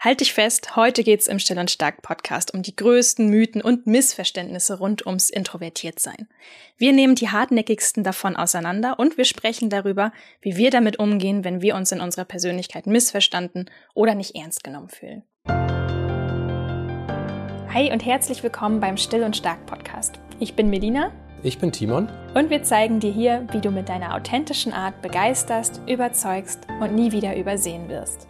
Halt dich fest, heute geht's im Still und Stark Podcast um die größten Mythen und Missverständnisse rund ums Introvertiertsein. Wir nehmen die hartnäckigsten davon auseinander und wir sprechen darüber, wie wir damit umgehen, wenn wir uns in unserer Persönlichkeit missverstanden oder nicht ernst genommen fühlen. Hi und herzlich willkommen beim Still und Stark Podcast. Ich bin Melina. Ich bin Timon. Und wir zeigen dir hier, wie du mit deiner authentischen Art begeisterst, überzeugst und nie wieder übersehen wirst.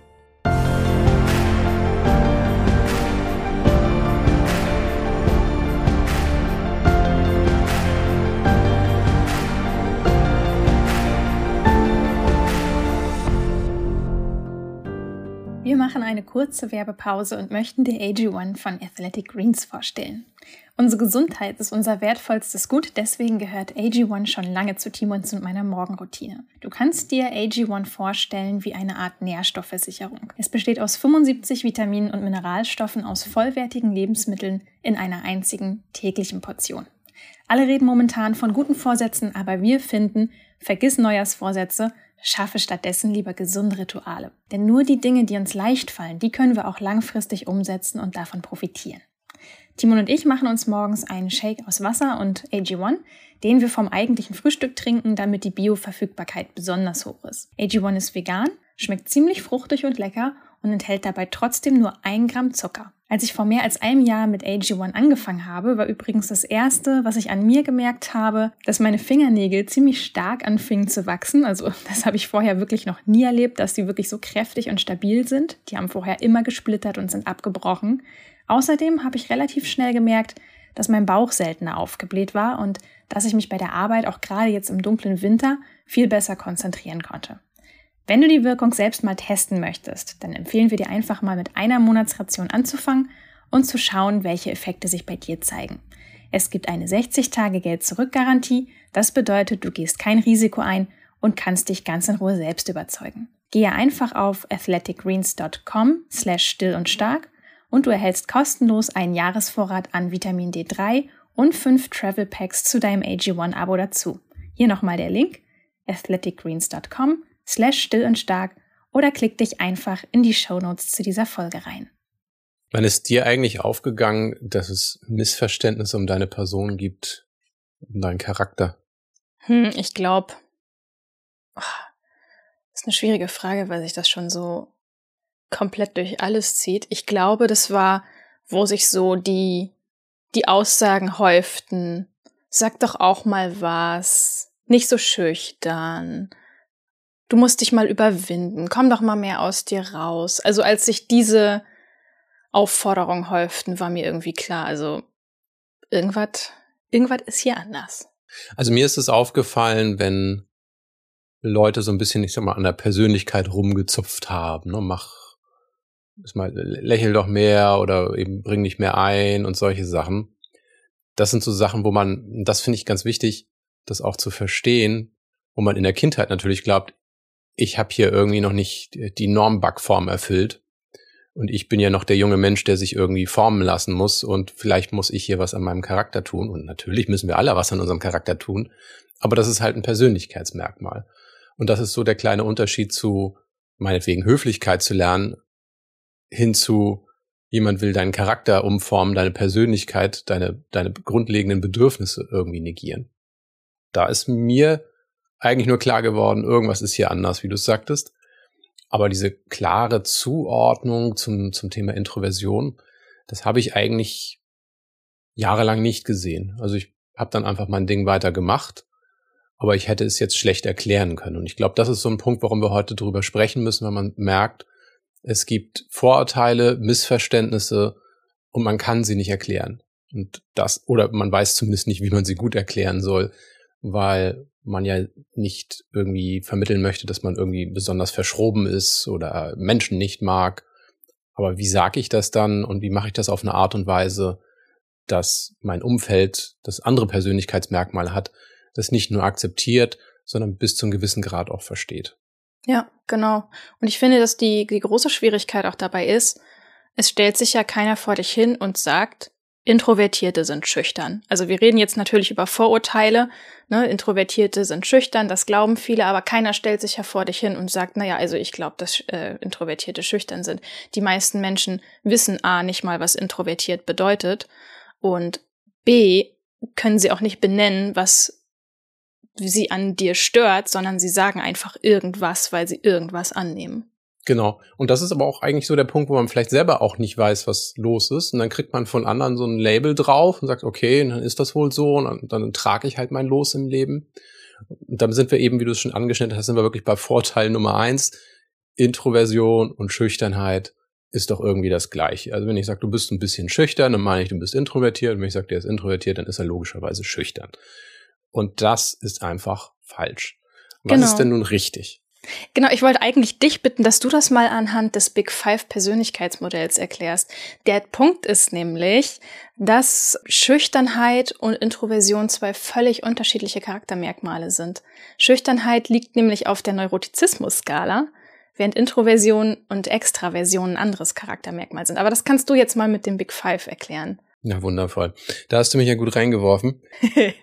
Machen eine kurze Werbepause und möchten dir AG1 von Athletic Greens vorstellen. Unsere Gesundheit ist unser wertvollstes Gut, deswegen gehört AG1 schon lange zu Timons und meiner Morgenroutine. Du kannst dir AG1 vorstellen wie eine Art Nährstoffversicherung. Es besteht aus 75 Vitaminen und Mineralstoffen aus vollwertigen Lebensmitteln in einer einzigen täglichen Portion. Alle reden momentan von guten Vorsätzen, aber wir finden, vergiss Neujahrsvorsätze, Schaffe stattdessen lieber gesunde Rituale. Denn nur die Dinge, die uns leicht fallen, die können wir auch langfristig umsetzen und davon profitieren. Timon und ich machen uns morgens einen Shake aus Wasser und AG1, den wir vom eigentlichen Frühstück trinken, damit die Bioverfügbarkeit besonders hoch ist. AG1 ist vegan, schmeckt ziemlich fruchtig und lecker und enthält dabei trotzdem nur ein Gramm Zucker. Als ich vor mehr als einem Jahr mit AG1 angefangen habe, war übrigens das erste, was ich an mir gemerkt habe, dass meine Fingernägel ziemlich stark anfingen zu wachsen. Also das habe ich vorher wirklich noch nie erlebt, dass die wirklich so kräftig und stabil sind. Die haben vorher immer gesplittert und sind abgebrochen. Außerdem habe ich relativ schnell gemerkt, dass mein Bauch seltener aufgebläht war und dass ich mich bei der Arbeit auch gerade jetzt im dunklen Winter viel besser konzentrieren konnte. Wenn du die Wirkung selbst mal testen möchtest, dann empfehlen wir dir einfach mal mit einer Monatsration anzufangen und zu schauen, welche Effekte sich bei dir zeigen. Es gibt eine 60-Tage-Geld-Zurück-Garantie. Das bedeutet, du gehst kein Risiko ein und kannst dich ganz in Ruhe selbst überzeugen. Gehe einfach auf athleticgreens.com slash still und stark und du erhältst kostenlos einen Jahresvorrat an Vitamin D3 und fünf Travel Packs zu deinem AG1-Abo dazu. Hier nochmal der Link athleticgreens.com slash still und stark oder klick dich einfach in die Shownotes zu dieser Folge rein. Wann ist dir eigentlich aufgegangen, dass es Missverständnisse um deine Person gibt, um deinen Charakter? Hm, ich glaube, das ist eine schwierige Frage, weil sich das schon so komplett durch alles zieht. Ich glaube, das war, wo sich so die, die Aussagen häuften. Sag doch auch mal was. Nicht so schüchtern du musst dich mal überwinden, komm doch mal mehr aus dir raus. Also als sich diese Aufforderungen häuften, war mir irgendwie klar, also irgendwas, irgendwas ist hier anders. Also mir ist es aufgefallen, wenn Leute so ein bisschen, ich sag mal, an der Persönlichkeit rumgezupft haben, ne, mach, mal, lächel doch mehr oder eben bring dich mehr ein und solche Sachen. Das sind so Sachen, wo man, das finde ich ganz wichtig, das auch zu verstehen, wo man in der Kindheit natürlich glaubt, ich habe hier irgendwie noch nicht die Normbackform erfüllt. Und ich bin ja noch der junge Mensch, der sich irgendwie formen lassen muss. Und vielleicht muss ich hier was an meinem Charakter tun. Und natürlich müssen wir alle was an unserem Charakter tun. Aber das ist halt ein Persönlichkeitsmerkmal. Und das ist so der kleine Unterschied zu, meinetwegen, Höflichkeit zu lernen, hinzu, jemand will deinen Charakter umformen, deine Persönlichkeit, deine, deine grundlegenden Bedürfnisse irgendwie negieren. Da ist mir eigentlich nur klar geworden, irgendwas ist hier anders, wie du es sagtest. Aber diese klare Zuordnung zum, zum Thema Introversion, das habe ich eigentlich jahrelang nicht gesehen. Also ich habe dann einfach mein Ding weiter gemacht, aber ich hätte es jetzt schlecht erklären können. Und ich glaube, das ist so ein Punkt, warum wir heute drüber sprechen müssen, weil man merkt, es gibt Vorurteile, Missverständnisse und man kann sie nicht erklären. Und das, oder man weiß zumindest nicht, wie man sie gut erklären soll, weil man ja nicht irgendwie vermitteln möchte, dass man irgendwie besonders verschroben ist oder Menschen nicht mag. Aber wie sage ich das dann und wie mache ich das auf eine Art und Weise, dass mein Umfeld, das andere Persönlichkeitsmerkmale hat, das nicht nur akzeptiert, sondern bis zu einem gewissen Grad auch versteht. Ja, genau. Und ich finde, dass die, die große Schwierigkeit auch dabei ist, es stellt sich ja keiner vor dich hin und sagt, Introvertierte sind schüchtern. Also wir reden jetzt natürlich über Vorurteile. Ne? Introvertierte sind schüchtern, das glauben viele, aber keiner stellt sich ja vor dich hin und sagt, naja, also ich glaube, dass äh, Introvertierte schüchtern sind. Die meisten Menschen wissen A nicht mal, was introvertiert bedeutet und B können sie auch nicht benennen, was sie an dir stört, sondern sie sagen einfach irgendwas, weil sie irgendwas annehmen. Genau. Und das ist aber auch eigentlich so der Punkt, wo man vielleicht selber auch nicht weiß, was los ist. Und dann kriegt man von anderen so ein Label drauf und sagt, okay, dann ist das wohl so. Und dann, dann trage ich halt mein Los im Leben. Und dann sind wir eben, wie du es schon angeschnitten hast, sind wir wirklich bei Vorteil Nummer eins. Introversion und Schüchternheit ist doch irgendwie das Gleiche. Also wenn ich sage, du bist ein bisschen schüchtern, dann meine ich, du bist introvertiert. Und wenn ich sage, der ist introvertiert, dann ist er logischerweise schüchtern. Und das ist einfach falsch. Was genau. ist denn nun richtig? Genau, ich wollte eigentlich dich bitten, dass du das mal anhand des Big Five Persönlichkeitsmodells erklärst. Der Punkt ist nämlich, dass Schüchternheit und Introversion zwei völlig unterschiedliche Charaktermerkmale sind. Schüchternheit liegt nämlich auf der Neurotizismus-Skala, während Introversion und Extraversion ein anderes Charaktermerkmal sind. Aber das kannst du jetzt mal mit dem Big Five erklären. Ja, wundervoll. Da hast du mich ja gut reingeworfen.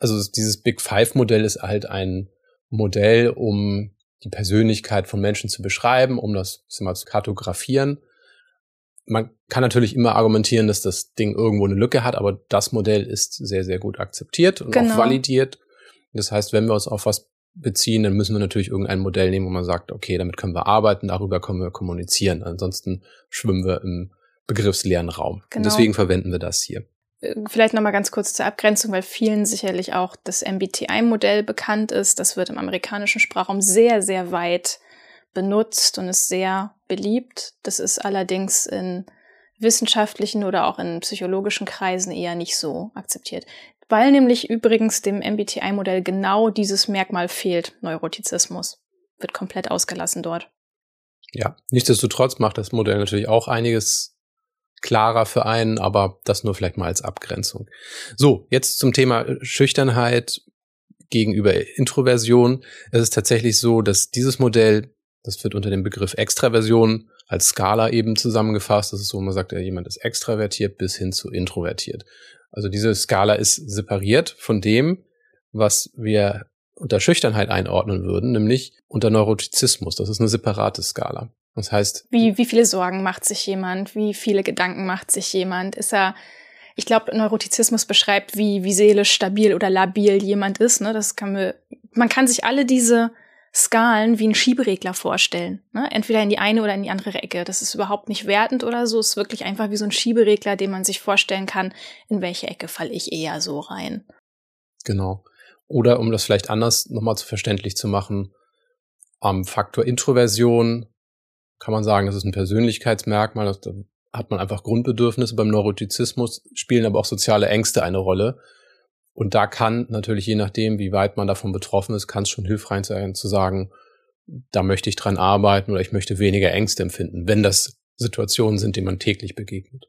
also dieses Big Five Modell ist halt ein Modell, um die Persönlichkeit von Menschen zu beschreiben, um das mal zu kartografieren. Man kann natürlich immer argumentieren, dass das Ding irgendwo eine Lücke hat, aber das Modell ist sehr, sehr gut akzeptiert und genau. auch validiert. Das heißt, wenn wir uns auf was beziehen, dann müssen wir natürlich irgendein Modell nehmen, wo man sagt, okay, damit können wir arbeiten, darüber können wir kommunizieren. Ansonsten schwimmen wir im begriffsleeren Raum. Genau. Und deswegen verwenden wir das hier. Vielleicht nochmal ganz kurz zur Abgrenzung, weil vielen sicherlich auch das MBTI-Modell bekannt ist. Das wird im amerikanischen Sprachraum sehr, sehr weit benutzt und ist sehr beliebt. Das ist allerdings in wissenschaftlichen oder auch in psychologischen Kreisen eher nicht so akzeptiert. Weil nämlich übrigens dem MBTI-Modell genau dieses Merkmal fehlt, Neurotizismus. Wird komplett ausgelassen dort. Ja, nichtsdestotrotz macht das Modell natürlich auch einiges klarer für einen, aber das nur vielleicht mal als Abgrenzung. So, jetzt zum Thema Schüchternheit gegenüber Introversion. Es ist tatsächlich so, dass dieses Modell, das wird unter dem Begriff Extraversion als Skala eben zusammengefasst. Das ist so, man sagt ja, jemand ist extravertiert bis hin zu introvertiert. Also diese Skala ist separiert von dem, was wir unter Schüchternheit einordnen würden, nämlich unter Neurotizismus. Das ist eine separate Skala. Das heißt. Wie, wie viele Sorgen macht sich jemand? Wie viele Gedanken macht sich jemand? Ist er, ich glaube, Neurotizismus beschreibt, wie, wie seelisch stabil oder labil jemand ist. Ne? Das kann man, man kann sich alle diese Skalen wie ein Schieberegler vorstellen. Ne? Entweder in die eine oder in die andere Ecke. Das ist überhaupt nicht wertend oder so. Es ist wirklich einfach wie so ein Schieberegler, den man sich vorstellen kann, in welche Ecke falle ich eher so rein. Genau. Oder um das vielleicht anders nochmal zu verständlich zu machen, am Faktor Introversion kann man sagen, das ist ein Persönlichkeitsmerkmal, da hat man einfach Grundbedürfnisse. Beim Neurotizismus spielen aber auch soziale Ängste eine Rolle. Und da kann natürlich, je nachdem, wie weit man davon betroffen ist, kann es schon hilfreich sein zu sagen, da möchte ich dran arbeiten oder ich möchte weniger Ängste empfinden, wenn das Situationen sind, denen man täglich begegnet.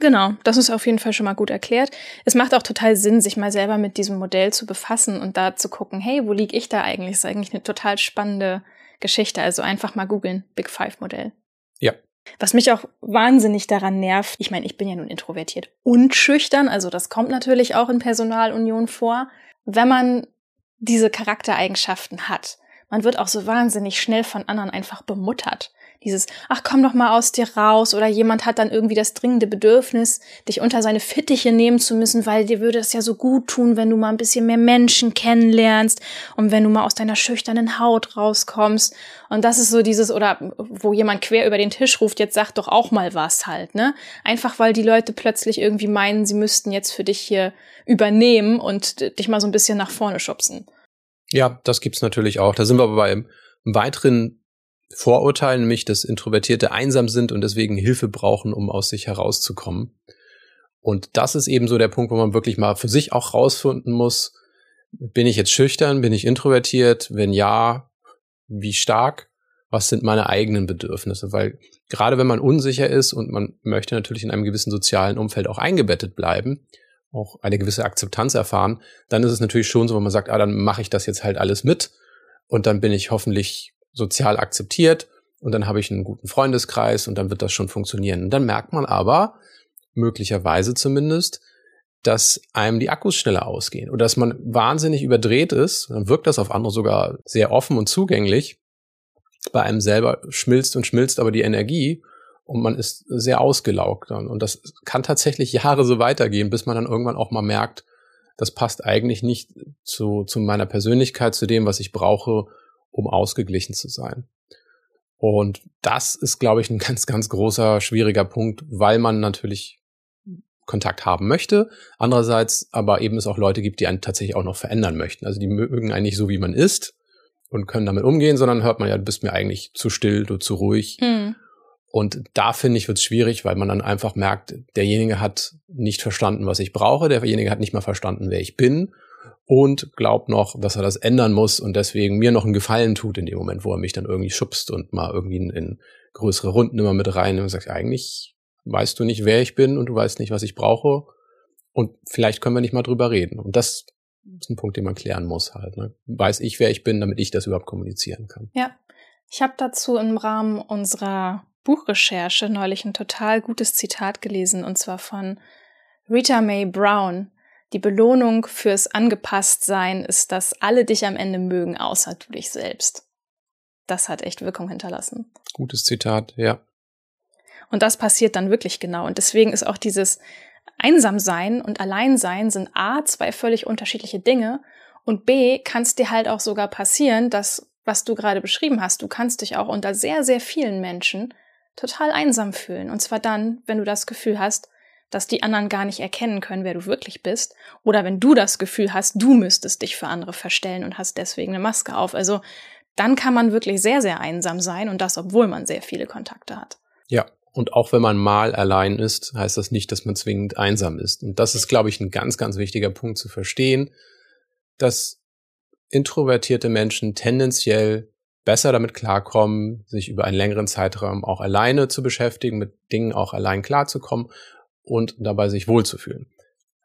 Genau, das ist auf jeden Fall schon mal gut erklärt. Es macht auch total Sinn, sich mal selber mit diesem Modell zu befassen und da zu gucken, hey, wo liege ich da eigentlich? Das ist eigentlich eine total spannende Geschichte. Also einfach mal googeln, Big Five Modell. Ja. Was mich auch wahnsinnig daran nervt, ich meine, ich bin ja nun introvertiert und schüchtern, also das kommt natürlich auch in Personalunion vor, wenn man diese Charaktereigenschaften hat. Man wird auch so wahnsinnig schnell von anderen einfach bemuttert dieses, ach komm doch mal aus dir raus oder jemand hat dann irgendwie das dringende Bedürfnis, dich unter seine Fittiche nehmen zu müssen, weil dir würde es ja so gut tun, wenn du mal ein bisschen mehr Menschen kennenlernst und wenn du mal aus deiner schüchternen Haut rauskommst. Und das ist so dieses, oder wo jemand quer über den Tisch ruft, jetzt sag doch auch mal was halt, ne? Einfach weil die Leute plötzlich irgendwie meinen, sie müssten jetzt für dich hier übernehmen und dich mal so ein bisschen nach vorne schubsen. Ja, das gibt's natürlich auch. Da sind wir aber bei einem weiteren Vorurteil, nämlich dass Introvertierte einsam sind und deswegen Hilfe brauchen, um aus sich herauszukommen. Und das ist eben so der Punkt, wo man wirklich mal für sich auch rausfinden muss, bin ich jetzt schüchtern, bin ich introvertiert? Wenn ja, wie stark? Was sind meine eigenen Bedürfnisse? Weil gerade wenn man unsicher ist und man möchte natürlich in einem gewissen sozialen Umfeld auch eingebettet bleiben, auch eine gewisse Akzeptanz erfahren, dann ist es natürlich schon so, wenn man sagt, ah, dann mache ich das jetzt halt alles mit und dann bin ich hoffentlich sozial akzeptiert und dann habe ich einen guten Freundeskreis und dann wird das schon funktionieren. Dann merkt man aber, möglicherweise zumindest, dass einem die Akkus schneller ausgehen oder dass man wahnsinnig überdreht ist, dann wirkt das auf andere sogar sehr offen und zugänglich. Bei einem selber schmilzt und schmilzt aber die Energie und man ist sehr ausgelaugt dann. Und das kann tatsächlich Jahre so weitergehen, bis man dann irgendwann auch mal merkt, das passt eigentlich nicht zu, zu meiner Persönlichkeit, zu dem, was ich brauche, um ausgeglichen zu sein. Und das ist, glaube ich, ein ganz, ganz großer, schwieriger Punkt, weil man natürlich Kontakt haben möchte. Andererseits aber eben es auch Leute gibt, die einen tatsächlich auch noch verändern möchten. Also die mögen eigentlich so, wie man ist und können damit umgehen, sondern hört man ja, du bist mir eigentlich zu still, du zu ruhig. Mhm. Und da finde ich, wird es schwierig, weil man dann einfach merkt, derjenige hat nicht verstanden, was ich brauche, derjenige hat nicht mal verstanden, wer ich bin und glaubt noch, dass er das ändern muss und deswegen mir noch einen Gefallen tut in dem Moment, wo er mich dann irgendwie schubst und mal irgendwie in, in größere Runden immer mit rein und sagt, eigentlich weißt du nicht, wer ich bin und du weißt nicht, was ich brauche. Und vielleicht können wir nicht mal drüber reden. Und das ist ein Punkt, den man klären muss halt. Ne? Weiß ich, wer ich bin, damit ich das überhaupt kommunizieren kann. Ja. Ich habe dazu im Rahmen unserer Buchrecherche neulich ein total gutes Zitat gelesen, und zwar von Rita Mae Brown. Die Belohnung fürs Angepasstsein ist, dass alle dich am Ende mögen, außer du dich selbst. Das hat echt Wirkung hinterlassen. Gutes Zitat, ja. Und das passiert dann wirklich genau. Und deswegen ist auch dieses Einsamsein und Alleinsein sind A, zwei völlig unterschiedliche Dinge. Und B, kann es dir halt auch sogar passieren, dass, was du gerade beschrieben hast, du kannst dich auch unter sehr, sehr vielen Menschen total einsam fühlen. Und zwar dann, wenn du das Gefühl hast, dass die anderen gar nicht erkennen können, wer du wirklich bist. Oder wenn du das Gefühl hast, du müsstest dich für andere verstellen und hast deswegen eine Maske auf. Also dann kann man wirklich sehr, sehr einsam sein und das, obwohl man sehr viele Kontakte hat. Ja, und auch wenn man mal allein ist, heißt das nicht, dass man zwingend einsam ist. Und das ist, glaube ich, ein ganz, ganz wichtiger Punkt zu verstehen, dass introvertierte Menschen tendenziell besser damit klarkommen, sich über einen längeren Zeitraum auch alleine zu beschäftigen, mit Dingen auch allein klarzukommen und dabei sich wohlzufühlen.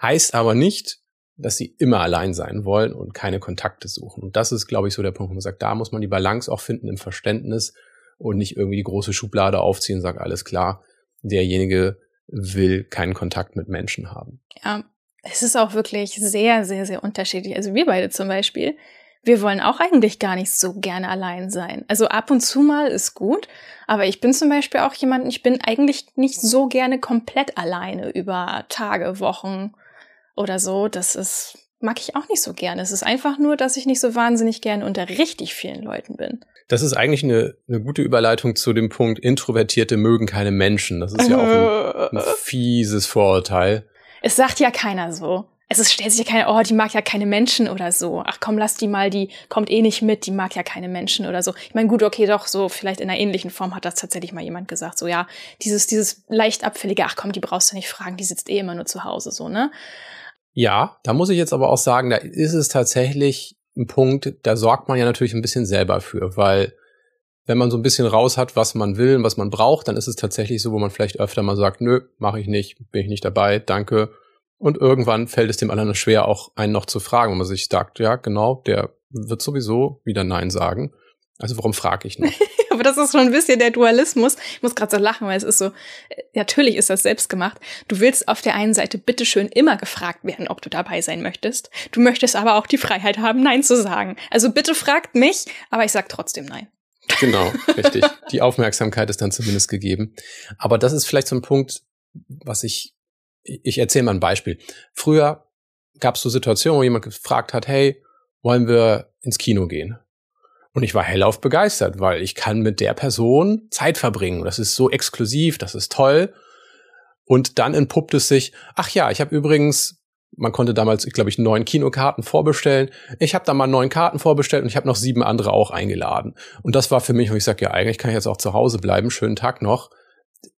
Heißt aber nicht, dass sie immer allein sein wollen und keine Kontakte suchen. Und das ist, glaube ich, so der Punkt, wo man sagt, da muss man die Balance auch finden im Verständnis, und nicht irgendwie die große Schublade aufziehen und sagen, alles klar, derjenige will keinen Kontakt mit Menschen haben. Ja, es ist auch wirklich sehr, sehr, sehr unterschiedlich. Also wir beide zum Beispiel, wir wollen auch eigentlich gar nicht so gerne allein sein. Also ab und zu mal ist gut, aber ich bin zum Beispiel auch jemand, ich bin eigentlich nicht so gerne komplett alleine über Tage, Wochen oder so. Das ist, mag ich auch nicht so gerne. Es ist einfach nur, dass ich nicht so wahnsinnig gerne unter richtig vielen Leuten bin. Das ist eigentlich eine, eine gute Überleitung zu dem Punkt, Introvertierte mögen keine Menschen. Das ist ja auch ein, ein fieses Vorurteil. Es sagt ja keiner so. Es ist, stellt sich ja keiner, oh, die mag ja keine Menschen oder so. Ach komm, lass die mal, die kommt eh nicht mit, die mag ja keine Menschen oder so. Ich meine, gut, okay, doch, so vielleicht in einer ähnlichen Form hat das tatsächlich mal jemand gesagt. So, ja, dieses, dieses leicht abfällige, ach komm, die brauchst du nicht fragen, die sitzt eh immer nur zu Hause, so, ne? Ja, da muss ich jetzt aber auch sagen, da ist es tatsächlich ein Punkt, da sorgt man ja natürlich ein bisschen selber für, weil wenn man so ein bisschen raus hat, was man will und was man braucht, dann ist es tatsächlich so, wo man vielleicht öfter mal sagt, nö, mache ich nicht, bin ich nicht dabei, danke. Und irgendwann fällt es dem anderen schwer, auch einen noch zu fragen, wo man sich sagt, ja, genau, der wird sowieso wieder Nein sagen. Also warum frage ich noch? Aber das ist schon ein bisschen der Dualismus. Ich muss gerade so lachen, weil es ist so, äh, natürlich ist das selbst gemacht. Du willst auf der einen Seite bitteschön immer gefragt werden, ob du dabei sein möchtest. Du möchtest aber auch die Freiheit haben, Nein zu sagen. Also bitte fragt mich, aber ich sag trotzdem Nein. Genau, richtig. Die Aufmerksamkeit ist dann zumindest gegeben. Aber das ist vielleicht so ein Punkt, was ich, ich erzähle mal ein Beispiel. Früher gab es so Situationen, wo jemand gefragt hat, hey, wollen wir ins Kino gehen? Und ich war hellauf begeistert, weil ich kann mit der Person Zeit verbringen. Das ist so exklusiv, das ist toll. Und dann entpuppt es sich, ach ja, ich habe übrigens, man konnte damals, glaube ich, neun Kinokarten vorbestellen. Ich habe da mal neun Karten vorbestellt und ich habe noch sieben andere auch eingeladen. Und das war für mich, wo ich sage, ja, eigentlich kann ich jetzt auch zu Hause bleiben, schönen Tag noch.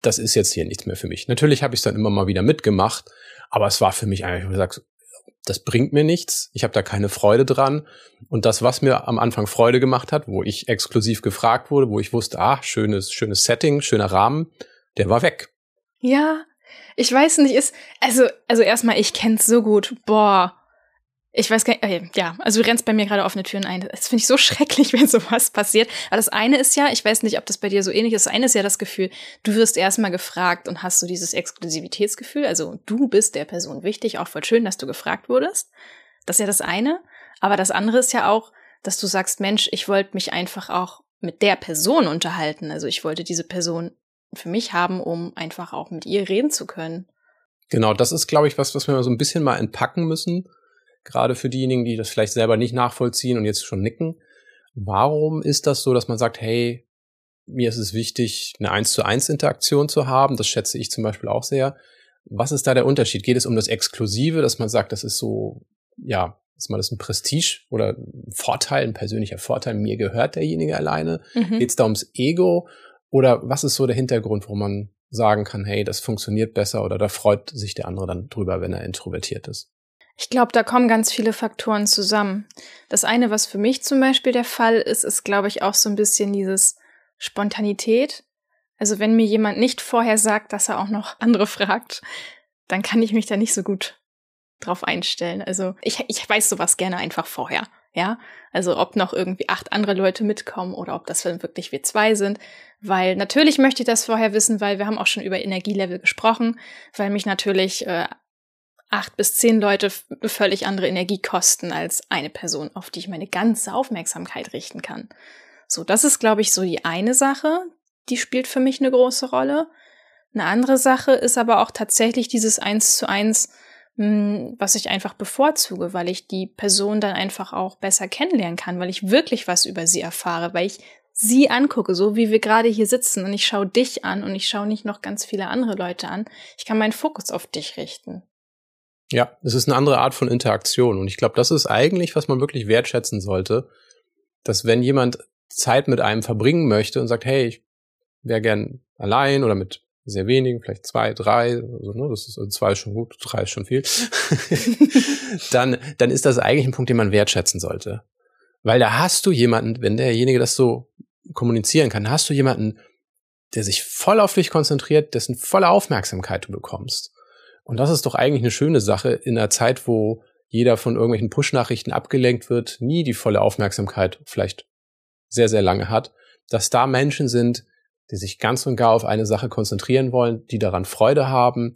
Das ist jetzt hier nichts mehr für mich. Natürlich habe ich es dann immer mal wieder mitgemacht, aber es war für mich eigentlich, wo ich sage, das bringt mir nichts, ich habe da keine Freude dran. Und das, was mir am Anfang Freude gemacht hat, wo ich exklusiv gefragt wurde, wo ich wusste, ah, schönes, schönes Setting, schöner Rahmen, der war weg. Ja, ich weiß nicht, ist, also, also erstmal, ich kenn's so gut, boah, Ich weiß gar nicht, äh, ja, also du rennst bei mir gerade offene Türen ein. Das finde ich so schrecklich, wenn sowas passiert. Aber das eine ist ja, ich weiß nicht, ob das bei dir so ähnlich ist. Das eine ist ja das Gefühl, du wirst erstmal gefragt und hast so dieses Exklusivitätsgefühl. Also du bist der Person wichtig, auch voll schön, dass du gefragt wurdest. Das ist ja das eine. Aber das andere ist ja auch, dass du sagst, Mensch, ich wollte mich einfach auch mit der Person unterhalten. Also ich wollte diese Person für mich haben, um einfach auch mit ihr reden zu können. Genau, das ist, glaube ich, was, was wir so ein bisschen mal entpacken müssen gerade für diejenigen, die das vielleicht selber nicht nachvollziehen und jetzt schon nicken. Warum ist das so, dass man sagt, hey, mir ist es wichtig, eine eins zu eins Interaktion zu haben? Das schätze ich zum Beispiel auch sehr. Was ist da der Unterschied? Geht es um das Exklusive, dass man sagt, das ist so, ja, ist mal das ein Prestige oder ein Vorteil, ein persönlicher Vorteil, mir gehört derjenige alleine? Mhm. Geht es da ums Ego? Oder was ist so der Hintergrund, wo man sagen kann, hey, das funktioniert besser oder da freut sich der andere dann drüber, wenn er introvertiert ist? Ich glaube, da kommen ganz viele Faktoren zusammen. Das eine, was für mich zum Beispiel der Fall ist, ist, glaube ich, auch so ein bisschen dieses Spontanität. Also wenn mir jemand nicht vorher sagt, dass er auch noch andere fragt, dann kann ich mich da nicht so gut drauf einstellen. Also ich, ich weiß sowas gerne einfach vorher. Ja, also ob noch irgendwie acht andere Leute mitkommen oder ob das dann wirklich wir zwei sind. Weil natürlich möchte ich das vorher wissen, weil wir haben auch schon über Energielevel gesprochen, weil mich natürlich äh, acht bis zehn Leute völlig andere Energie kosten als eine Person, auf die ich meine ganze Aufmerksamkeit richten kann. So, das ist, glaube ich, so die eine Sache, die spielt für mich eine große Rolle. Eine andere Sache ist aber auch tatsächlich dieses Eins zu eins, hm, was ich einfach bevorzuge, weil ich die Person dann einfach auch besser kennenlernen kann, weil ich wirklich was über sie erfahre, weil ich sie angucke, so wie wir gerade hier sitzen und ich schaue dich an und ich schaue nicht noch ganz viele andere Leute an. Ich kann meinen Fokus auf dich richten. Ja, es ist eine andere Art von Interaktion. Und ich glaube, das ist eigentlich, was man wirklich wertschätzen sollte, dass wenn jemand Zeit mit einem verbringen möchte und sagt, hey, ich wäre gern allein oder mit sehr wenigen, vielleicht zwei, drei, also, ne, das ist also zwei ist schon gut, drei ist schon viel, dann, dann ist das eigentlich ein Punkt, den man wertschätzen sollte. Weil da hast du jemanden, wenn derjenige das so kommunizieren kann, hast du jemanden, der sich voll auf dich konzentriert, dessen volle Aufmerksamkeit du bekommst. Und das ist doch eigentlich eine schöne Sache in einer Zeit, wo jeder von irgendwelchen Push-Nachrichten abgelenkt wird, nie die volle Aufmerksamkeit vielleicht sehr, sehr lange hat, dass da Menschen sind, die sich ganz und gar auf eine Sache konzentrieren wollen, die daran Freude haben.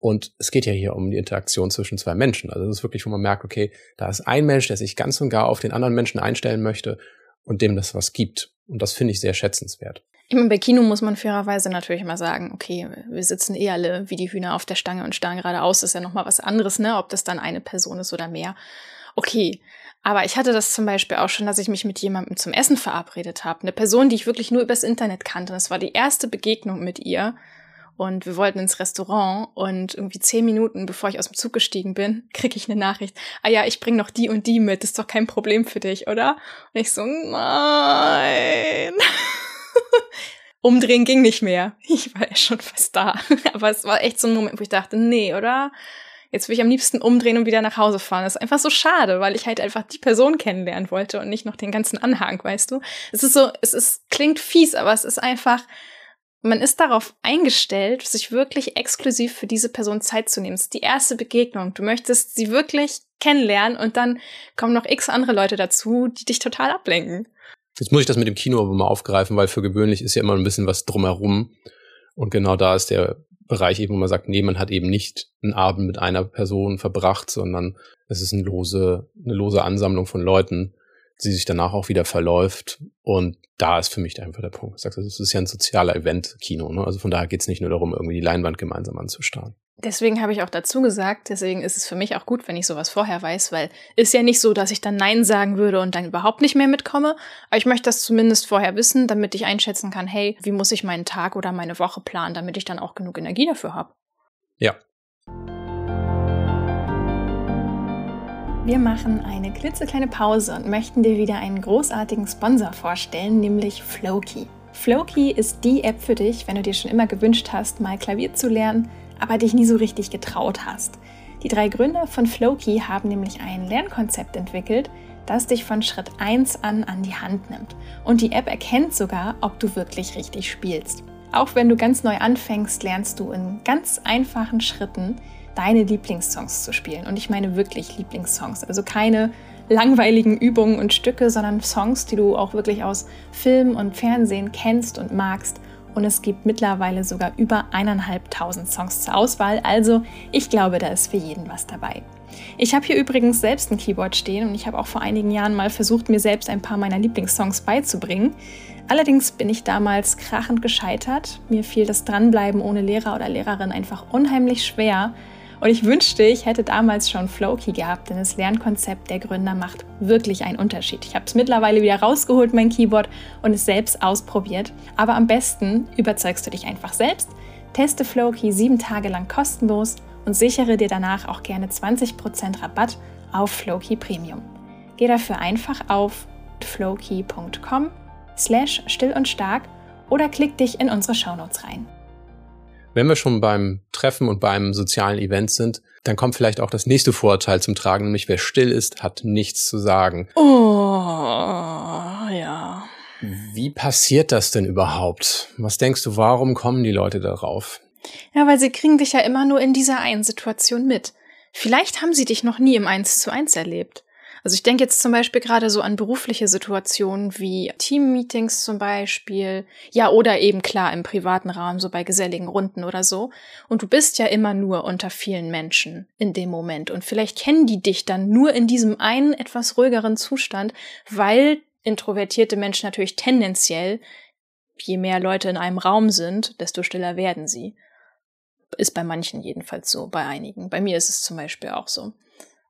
Und es geht ja hier um die Interaktion zwischen zwei Menschen. Also das ist wirklich, wo man merkt, okay, da ist ein Mensch, der sich ganz und gar auf den anderen Menschen einstellen möchte und dem das was gibt. Und das finde ich sehr schätzenswert. Ich meine, bei Kino muss man fairerweise natürlich immer sagen, okay, wir sitzen eh alle wie die Hühner auf der Stange und starren geradeaus, ist ja nochmal was anderes, ne, ob das dann eine Person ist oder mehr. Okay, aber ich hatte das zum Beispiel auch schon, dass ich mich mit jemandem zum Essen verabredet habe. Eine Person, die ich wirklich nur übers Internet kannte. Und es war die erste Begegnung mit ihr. Und wir wollten ins Restaurant und irgendwie zehn Minuten, bevor ich aus dem Zug gestiegen bin, kriege ich eine Nachricht. Ah ja, ich bring noch die und die mit. Ist doch kein Problem für dich, oder? Und ich so, nein. Umdrehen ging nicht mehr. Ich war ja schon fast da. Aber es war echt so ein Moment, wo ich dachte, nee, oder? Jetzt will ich am liebsten umdrehen und wieder nach Hause fahren. Das ist einfach so schade, weil ich halt einfach die Person kennenlernen wollte und nicht noch den ganzen Anhang, weißt du? Es ist so, es ist, klingt fies, aber es ist einfach, man ist darauf eingestellt, sich wirklich exklusiv für diese Person Zeit zu nehmen. Es ist die erste Begegnung. Du möchtest sie wirklich kennenlernen und dann kommen noch x andere Leute dazu, die dich total ablenken. Jetzt muss ich das mit dem Kino aber mal aufgreifen, weil für gewöhnlich ist ja immer ein bisschen was drumherum. Und genau da ist der Bereich eben, wo man sagt, nee, man hat eben nicht einen Abend mit einer Person verbracht, sondern es ist eine lose, eine lose Ansammlung von Leuten, die sich danach auch wieder verläuft. Und da ist für mich einfach der Punkt. Ich sage, das ist ja ein sozialer Event-Kino. Ne? Also von daher geht es nicht nur darum, irgendwie die Leinwand gemeinsam anzustarren. Deswegen habe ich auch dazu gesagt, deswegen ist es für mich auch gut, wenn ich sowas vorher weiß, weil ist ja nicht so, dass ich dann Nein sagen würde und dann überhaupt nicht mehr mitkomme. Aber ich möchte das zumindest vorher wissen, damit ich einschätzen kann, hey, wie muss ich meinen Tag oder meine Woche planen, damit ich dann auch genug Energie dafür habe. Ja. Wir machen eine klitzekleine Pause und möchten dir wieder einen großartigen Sponsor vorstellen, nämlich Flowkey. Flowkey ist die App für dich, wenn du dir schon immer gewünscht hast, mal Klavier zu lernen aber dich nie so richtig getraut hast. Die drei Gründer von Flowkey haben nämlich ein Lernkonzept entwickelt, das dich von Schritt 1 an an die Hand nimmt. Und die App erkennt sogar, ob du wirklich richtig spielst. Auch wenn du ganz neu anfängst, lernst du in ganz einfachen Schritten deine Lieblingssongs zu spielen. Und ich meine wirklich Lieblingssongs. Also keine langweiligen Übungen und Stücke, sondern Songs, die du auch wirklich aus Film und Fernsehen kennst und magst. Und es gibt mittlerweile sogar über eineinhalbtausend Songs zur Auswahl. Also ich glaube, da ist für jeden was dabei. Ich habe hier übrigens selbst ein Keyboard stehen und ich habe auch vor einigen Jahren mal versucht, mir selbst ein paar meiner Lieblingssongs beizubringen. Allerdings bin ich damals krachend gescheitert. Mir fiel das Dranbleiben ohne Lehrer oder Lehrerin einfach unheimlich schwer und ich wünschte, ich hätte damals schon Flowkey gehabt, denn das Lernkonzept der Gründer macht wirklich einen Unterschied. Ich habe es mittlerweile wieder rausgeholt, mein Keyboard, und es selbst ausprobiert. Aber am besten überzeugst du dich einfach selbst. Teste Flowkey sieben Tage lang kostenlos und sichere dir danach auch gerne 20% Rabatt auf Flowkey Premium. Geh dafür einfach auf flowkey.com slash still und stark oder klick dich in unsere Shownotes rein. Wenn wir schon beim Treffen und beim sozialen Event sind, dann kommt vielleicht auch das nächste Vorurteil zum Tragen, nämlich wer still ist, hat nichts zu sagen. Oh, ja. Wie passiert das denn überhaupt? Was denkst du, warum kommen die Leute darauf? Ja, weil sie kriegen dich ja immer nur in dieser einen Situation mit. Vielleicht haben sie dich noch nie im Eins zu eins erlebt. Also ich denke jetzt zum Beispiel gerade so an berufliche Situationen wie Teammeetings zum Beispiel, ja, oder eben klar im privaten Rahmen, so bei geselligen Runden oder so. Und du bist ja immer nur unter vielen Menschen in dem Moment. Und vielleicht kennen die dich dann nur in diesem einen etwas ruhigeren Zustand, weil introvertierte Menschen natürlich tendenziell, je mehr Leute in einem Raum sind, desto stiller werden sie. Ist bei manchen jedenfalls so, bei einigen. Bei mir ist es zum Beispiel auch so.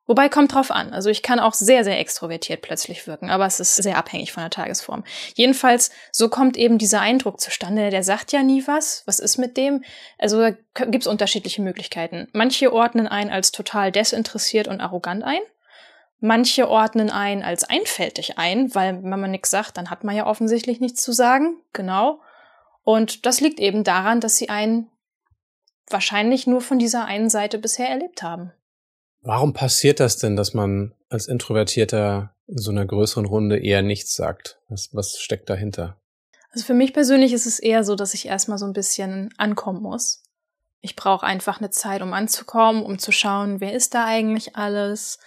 Wobei kommt drauf an. Also ich kann auch sehr, sehr extrovertiert plötzlich wirken, aber es ist sehr abhängig von der Tagesform. Jedenfalls, so kommt eben dieser Eindruck zustande. Der sagt ja nie was. Was ist mit dem? Also da gibt es unterschiedliche Möglichkeiten. Manche ordnen ein als total desinteressiert und arrogant ein. Manche ordnen ein als einfältig ein, weil wenn man nichts sagt, dann hat man ja offensichtlich nichts zu sagen. Genau. Und das liegt eben daran, dass sie einen wahrscheinlich nur von dieser einen Seite bisher erlebt haben. Warum passiert das denn, dass man als Introvertierter in so einer größeren Runde eher nichts sagt? Was, was steckt dahinter? Also für mich persönlich ist es eher so, dass ich erstmal so ein bisschen ankommen muss. Ich brauche einfach eine Zeit, um anzukommen, um zu schauen, wer ist da eigentlich alles?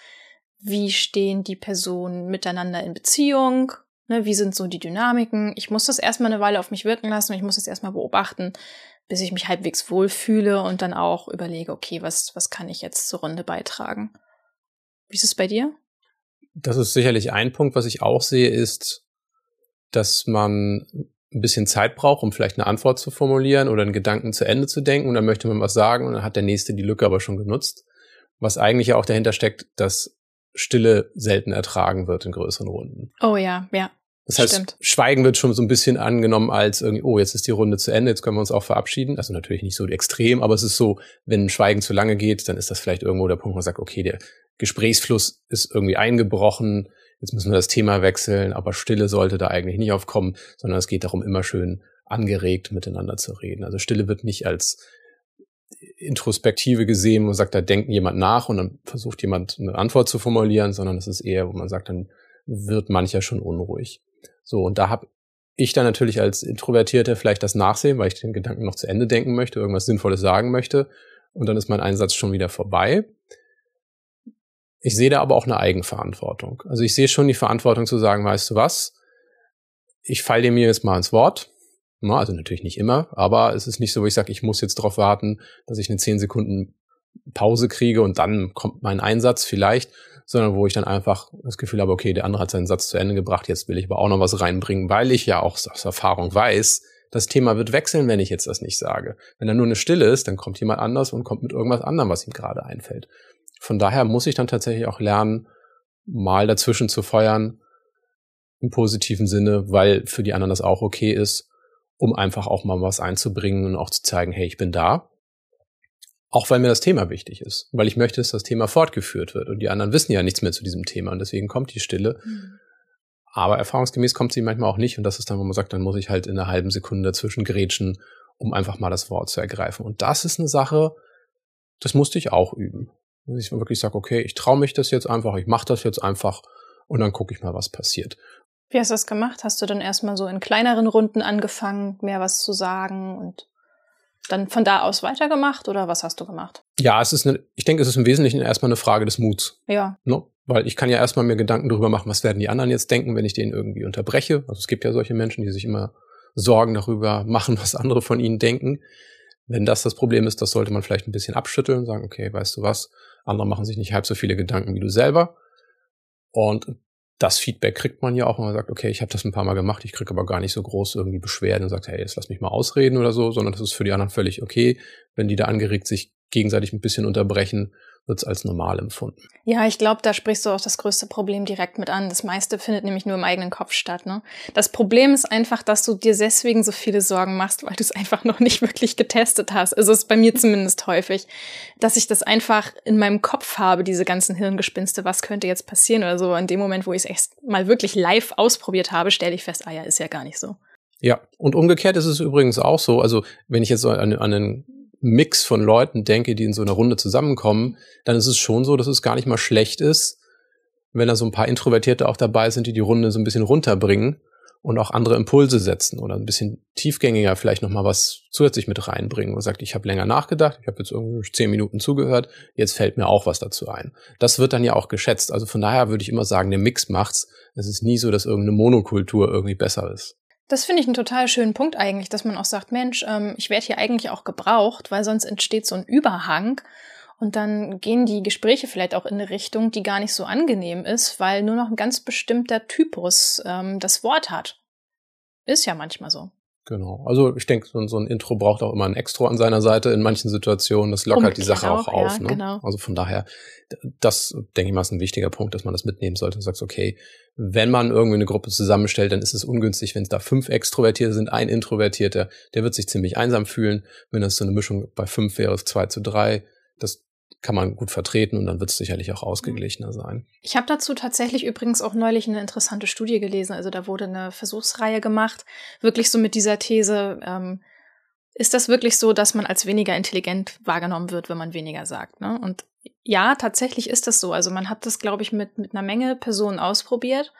Wie stehen die Personen miteinander in Beziehung? Ne, wie sind so die Dynamiken? Ich muss das erstmal eine Weile auf mich wirken lassen und ich muss es erstmal beobachten, bis ich mich halbwegs wohlfühle und dann auch überlege, okay, was, was kann ich jetzt zur Runde beitragen? Wie ist es bei dir? Das ist sicherlich ein Punkt, was ich auch sehe, ist, dass man ein bisschen Zeit braucht, um vielleicht eine Antwort zu formulieren oder einen Gedanken zu Ende zu denken und dann möchte man was sagen und dann hat der Nächste die Lücke aber schon genutzt. Was eigentlich ja auch dahinter steckt, dass Stille selten ertragen wird in größeren Runden. Oh ja, ja. Das heißt, Stimmt. Schweigen wird schon so ein bisschen angenommen als irgendwie, oh, jetzt ist die Runde zu Ende, jetzt können wir uns auch verabschieden. Also natürlich nicht so extrem, aber es ist so, wenn Schweigen zu lange geht, dann ist das vielleicht irgendwo der Punkt, wo man sagt, okay, der Gesprächsfluss ist irgendwie eingebrochen, jetzt müssen wir das Thema wechseln, aber Stille sollte da eigentlich nicht aufkommen, sondern es geht darum, immer schön angeregt miteinander zu reden. Also Stille wird nicht als Introspektive gesehen, wo man sagt, da denkt jemand nach und dann versucht jemand eine Antwort zu formulieren, sondern es ist eher, wo man sagt, dann wird mancher schon unruhig. So, und da habe ich dann natürlich als Introvertierter vielleicht das Nachsehen, weil ich den Gedanken noch zu Ende denken möchte, irgendwas Sinnvolles sagen möchte. Und dann ist mein Einsatz schon wieder vorbei. Ich sehe da aber auch eine Eigenverantwortung. Also ich sehe schon die Verantwortung zu sagen, weißt du was, ich falle dir mir jetzt mal ins Wort. Also natürlich nicht immer, aber es ist nicht so, wo ich sage, ich muss jetzt darauf warten, dass ich eine 10 Sekunden Pause kriege und dann kommt mein Einsatz vielleicht, sondern wo ich dann einfach das Gefühl habe, okay, der andere hat seinen Satz zu Ende gebracht, jetzt will ich aber auch noch was reinbringen, weil ich ja auch aus Erfahrung weiß, das Thema wird wechseln, wenn ich jetzt das nicht sage. Wenn da nur eine Stille ist, dann kommt jemand anders und kommt mit irgendwas anderem, was ihm gerade einfällt. Von daher muss ich dann tatsächlich auch lernen, mal dazwischen zu feuern, im positiven Sinne, weil für die anderen das auch okay ist, um einfach auch mal was einzubringen und auch zu zeigen, hey, ich bin da auch weil mir das Thema wichtig ist, weil ich möchte, dass das Thema fortgeführt wird. Und die anderen wissen ja nichts mehr zu diesem Thema und deswegen kommt die Stille. Mhm. Aber erfahrungsgemäß kommt sie manchmal auch nicht und das ist dann, wo man sagt, dann muss ich halt in einer halben Sekunde dazwischen grätschen, um einfach mal das Wort zu ergreifen. Und das ist eine Sache, das musste ich auch üben. Dass ich wirklich sage, okay, ich traue mich das jetzt einfach, ich mache das jetzt einfach und dann gucke ich mal, was passiert. Wie hast du das gemacht? Hast du dann erstmal so in kleineren Runden angefangen, mehr was zu sagen und dann von da aus weitergemacht oder was hast du gemacht? Ja, es ist eine, ich denke, es ist im Wesentlichen erstmal eine Frage des Muts. Ja. Ne? Weil ich kann ja erstmal mir Gedanken darüber machen, was werden die anderen jetzt denken, wenn ich den irgendwie unterbreche. Also es gibt ja solche Menschen, die sich immer Sorgen darüber machen, was andere von ihnen denken. Wenn das das Problem ist, das sollte man vielleicht ein bisschen abschütteln und sagen, okay, weißt du was, andere machen sich nicht halb so viele Gedanken wie du selber. Und das Feedback kriegt man ja auch, wenn man sagt, okay, ich habe das ein paar Mal gemacht, ich kriege aber gar nicht so groß irgendwie Beschwerden und sagt, hey, jetzt lass mich mal ausreden oder so, sondern das ist für die anderen völlig okay, wenn die da angeregt sich gegenseitig ein bisschen unterbrechen wird es als normal empfunden. Ja, ich glaube, da sprichst du auch das größte Problem direkt mit an. Das meiste findet nämlich nur im eigenen Kopf statt. Ne? Das Problem ist einfach, dass du dir deswegen so viele Sorgen machst, weil du es einfach noch nicht wirklich getestet hast. Also ist bei mir zumindest häufig, dass ich das einfach in meinem Kopf habe, diese ganzen Hirngespinste, was könnte jetzt passieren oder so. In dem Moment, wo ich es echt mal wirklich live ausprobiert habe, stelle ich fest, ah ja, ist ja gar nicht so. Ja, und umgekehrt ist es übrigens auch so. Also wenn ich jetzt so an, an einen Mix von Leuten denke, die in so einer Runde zusammenkommen, dann ist es schon so, dass es gar nicht mal schlecht ist, wenn da so ein paar Introvertierte auch dabei sind, die die Runde so ein bisschen runterbringen und auch andere Impulse setzen oder ein bisschen tiefgängiger vielleicht noch mal was zusätzlich mit reinbringen und sagt, ich habe länger nachgedacht, ich habe jetzt irgendwie zehn Minuten zugehört, jetzt fällt mir auch was dazu ein. Das wird dann ja auch geschätzt. Also von daher würde ich immer sagen, der Mix macht's. Es ist nie so, dass irgendeine Monokultur irgendwie besser ist. Das finde ich einen total schönen Punkt eigentlich, dass man auch sagt, Mensch, ähm, ich werde hier eigentlich auch gebraucht, weil sonst entsteht so ein Überhang und dann gehen die Gespräche vielleicht auch in eine Richtung, die gar nicht so angenehm ist, weil nur noch ein ganz bestimmter Typus ähm, das Wort hat. Ist ja manchmal so. Genau. Also ich denke, so, so, ein Intro braucht auch immer ein Extra an seiner Seite in manchen Situationen. Das lockert Umgekehrt die Sache auch, auch auf. Ja, ne? genau. Also von daher, das denke ich mal ist ein wichtiger Punkt, dass man das mitnehmen sollte und sagt, okay, wenn man irgendwie eine Gruppe zusammenstellt, dann ist es ungünstig, wenn es da fünf Extrovertierte sind, ein Introvertierter, der wird sich ziemlich einsam fühlen. Wenn das so eine Mischung bei fünf wäre, zwei zu drei, das kann man gut vertreten und dann wird es sicherlich auch ausgeglichener sein. Ich habe dazu tatsächlich übrigens auch neulich eine interessante Studie gelesen. Also da wurde eine Versuchsreihe gemacht, wirklich so mit dieser These, ähm, ist das wirklich so, dass man als weniger intelligent wahrgenommen wird, wenn man weniger sagt? Ne? Und ja, tatsächlich ist das so. Also man hat das, glaube ich, mit, mit einer Menge Personen ausprobiert,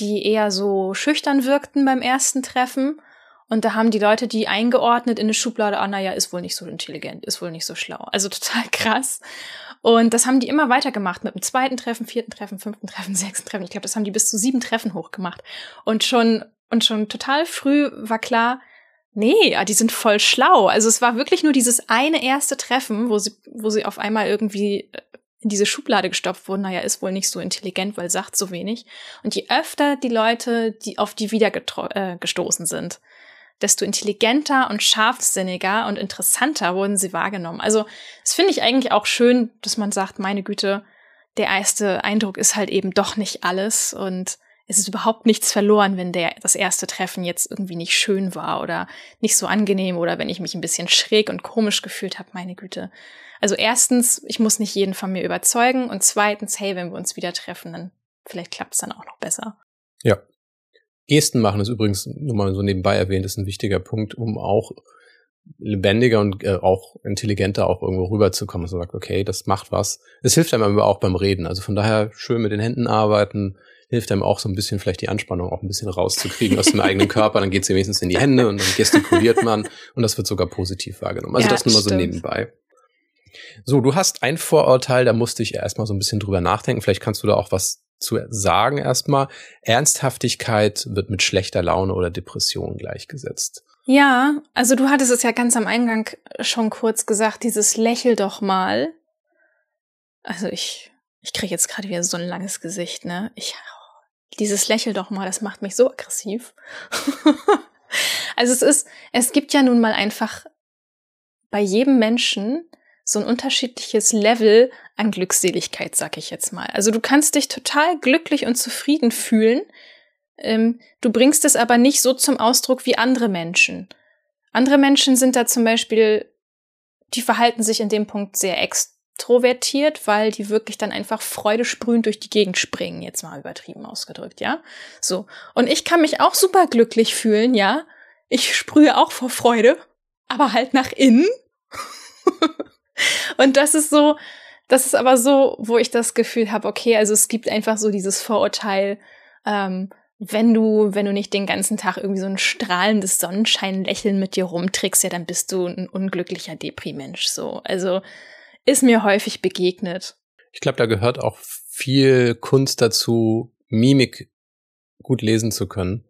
die eher so schüchtern wirkten beim ersten Treffen und da haben die Leute die eingeordnet in eine Schublade, ah, naja, ist wohl nicht so intelligent, ist wohl nicht so schlau. Also total krass. Und das haben die immer weitergemacht mit dem zweiten Treffen, vierten Treffen, fünften Treffen, sechsten Treffen. Ich glaube, das haben die bis zu sieben Treffen hochgemacht. Und schon, und schon total früh war klar, nee, ah, die sind voll schlau. Also es war wirklich nur dieses eine erste Treffen, wo sie, wo sie auf einmal irgendwie äh, in diese Schublade gestopft wurden, naja, ist wohl nicht so intelligent, weil sagt so wenig. Und je öfter die Leute, die auf die wieder äh, gestoßen sind, desto intelligenter und scharfsinniger und interessanter wurden sie wahrgenommen. Also, das finde ich eigentlich auch schön, dass man sagt, meine Güte, der erste Eindruck ist halt eben doch nicht alles und es ist überhaupt nichts verloren, wenn der, das erste Treffen jetzt irgendwie nicht schön war oder nicht so angenehm oder wenn ich mich ein bisschen schräg und komisch gefühlt habe, meine Güte. Also erstens, ich muss nicht jeden von mir überzeugen und zweitens, hey, wenn wir uns wieder treffen, dann vielleicht klappt es dann auch noch besser. Ja, Gesten machen ist übrigens, nur mal so nebenbei erwähnt, ist ein wichtiger Punkt, um auch lebendiger und äh, auch intelligenter auch irgendwo rüberzukommen. Also sagt, okay, das macht was. Es hilft einem aber auch beim Reden. Also von daher schön mit den Händen arbeiten, hilft einem auch so ein bisschen vielleicht die Anspannung auch ein bisschen rauszukriegen aus dem eigenen Körper. Dann geht sie wenigstens in die Hände und dann gestikuliert man und das wird sogar positiv wahrgenommen. Also ja, das nur mal so nebenbei. So, du hast ein Vorurteil, da musste ich erstmal so ein bisschen drüber nachdenken. Vielleicht kannst du da auch was zu sagen erstmal. Ernsthaftigkeit wird mit schlechter Laune oder Depression gleichgesetzt. Ja, also du hattest es ja ganz am Eingang schon kurz gesagt, dieses Lächel doch mal. Also ich, ich kriege jetzt gerade wieder so ein langes Gesicht, ne? Ich, dieses Lächel doch mal, das macht mich so aggressiv. also es ist, es gibt ja nun mal einfach bei jedem Menschen so ein unterschiedliches Level an Glückseligkeit, sag ich jetzt mal. Also du kannst dich total glücklich und zufrieden fühlen. Ähm, du bringst es aber nicht so zum Ausdruck wie andere Menschen. Andere Menschen sind da zum Beispiel, die verhalten sich in dem Punkt sehr extrovertiert, weil die wirklich dann einfach Freude sprühend durch die Gegend springen, jetzt mal übertrieben ausgedrückt, ja? So. Und ich kann mich auch super glücklich fühlen, ja? Ich sprühe auch vor Freude, aber halt nach innen. Und das ist so, das ist aber so, wo ich das Gefühl habe, okay, also es gibt einfach so dieses Vorurteil, ähm, wenn du, wenn du nicht den ganzen Tag irgendwie so ein strahlendes Sonnenscheinlächeln mit dir rumtrickst, ja, dann bist du ein unglücklicher Deprimensch. So, also ist mir häufig begegnet. Ich glaube, da gehört auch viel Kunst dazu, Mimik gut lesen zu können,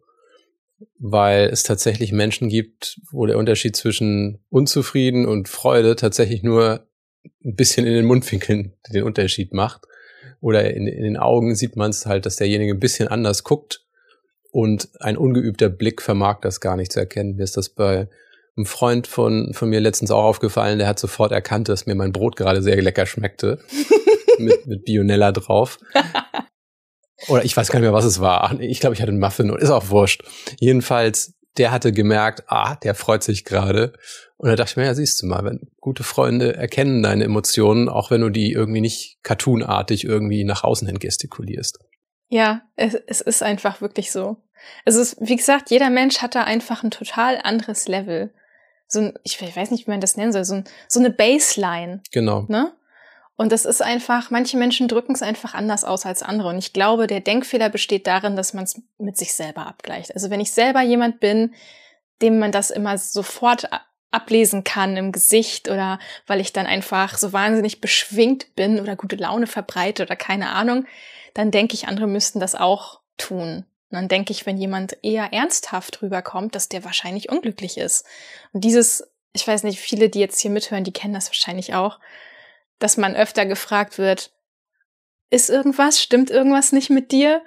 weil es tatsächlich Menschen gibt, wo der Unterschied zwischen unzufrieden und Freude tatsächlich nur ein bisschen in den Mundwinkeln den Unterschied macht. Oder in, in den Augen sieht man es halt, dass derjenige ein bisschen anders guckt und ein ungeübter Blick vermag das gar nicht zu erkennen. Mir ist das bei einem Freund von, von mir letztens auch aufgefallen, der hat sofort erkannt, dass mir mein Brot gerade sehr lecker schmeckte. mit, mit Bionella drauf. Oder ich weiß gar nicht mehr, was es war. Ich glaube, ich hatte einen Muffin und ist auch wurscht. Jedenfalls, der hatte gemerkt, ah, der freut sich gerade. Und da dachte ich mir, ja, siehst du mal, wenn gute Freunde erkennen deine Emotionen, auch wenn du die irgendwie nicht cartoonartig irgendwie nach außen hin gestikulierst. Ja, es, es ist einfach wirklich so. Es ist, wie gesagt, jeder Mensch hat da einfach ein total anderes Level. So ein, ich weiß nicht, wie man das nennen soll, so, ein, so eine Baseline. Genau. Ne? Und das ist einfach, manche Menschen drücken es einfach anders aus als andere. Und ich glaube, der Denkfehler besteht darin, dass man es mit sich selber abgleicht. Also wenn ich selber jemand bin, dem man das immer sofort ablesen kann im Gesicht oder weil ich dann einfach so wahnsinnig beschwingt bin oder gute Laune verbreite oder keine Ahnung, dann denke ich, andere müssten das auch tun. Und dann denke ich, wenn jemand eher ernsthaft rüberkommt, dass der wahrscheinlich unglücklich ist. Und dieses, ich weiß nicht, viele, die jetzt hier mithören, die kennen das wahrscheinlich auch dass man öfter gefragt wird, ist irgendwas, stimmt irgendwas nicht mit dir?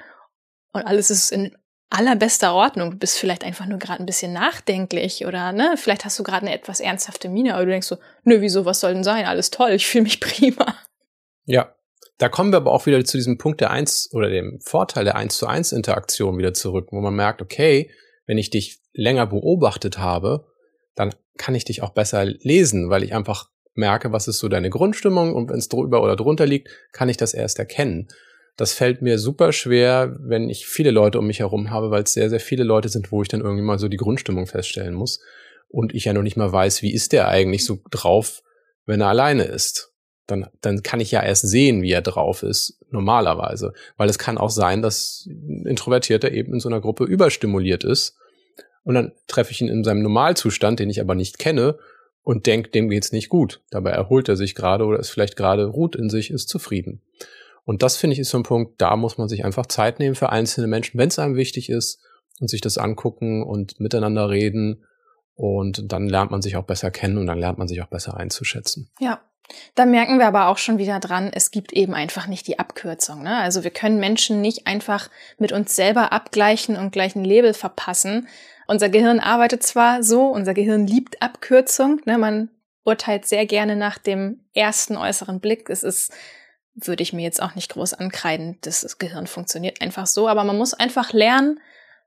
Und alles ist in allerbester Ordnung. Du bist vielleicht einfach nur gerade ein bisschen nachdenklich oder ne, vielleicht hast du gerade eine etwas ernsthafte Miene, aber du denkst so, nö, wieso, was soll denn sein? Alles toll, ich fühle mich prima. Ja, da kommen wir aber auch wieder zu diesem Punkt der Eins oder dem Vorteil der Eins zu eins Interaktion wieder zurück, wo man merkt, okay, wenn ich dich länger beobachtet habe, dann kann ich dich auch besser lesen, weil ich einfach merke, was ist so deine Grundstimmung und wenn es drüber oder drunter liegt, kann ich das erst erkennen. Das fällt mir super schwer, wenn ich viele Leute um mich herum habe, weil es sehr, sehr viele Leute sind, wo ich dann irgendwie mal so die Grundstimmung feststellen muss. Und ich ja noch nicht mal weiß, wie ist der eigentlich so drauf, wenn er alleine ist. Dann, dann kann ich ja erst sehen, wie er drauf ist, normalerweise. Weil es kann auch sein, dass ein Introvertierter eben in so einer Gruppe überstimuliert ist. Und dann treffe ich ihn in seinem Normalzustand, den ich aber nicht kenne, und denkt, dem geht's nicht gut. Dabei erholt er sich gerade oder ist vielleicht gerade ruht in sich, ist zufrieden. Und das finde ich ist so ein Punkt, da muss man sich einfach Zeit nehmen für einzelne Menschen, wenn es einem wichtig ist und sich das angucken und miteinander reden. Und dann lernt man sich auch besser kennen und dann lernt man sich auch besser einzuschätzen. Ja, da merken wir aber auch schon wieder dran, es gibt eben einfach nicht die Abkürzung. Ne? Also wir können Menschen nicht einfach mit uns selber abgleichen und gleich ein Label verpassen, unser Gehirn arbeitet zwar so, unser Gehirn liebt Abkürzung, ne, man urteilt sehr gerne nach dem ersten äußeren Blick. Es ist, würde ich mir jetzt auch nicht groß ankreiden, das Gehirn funktioniert einfach so, aber man muss einfach lernen,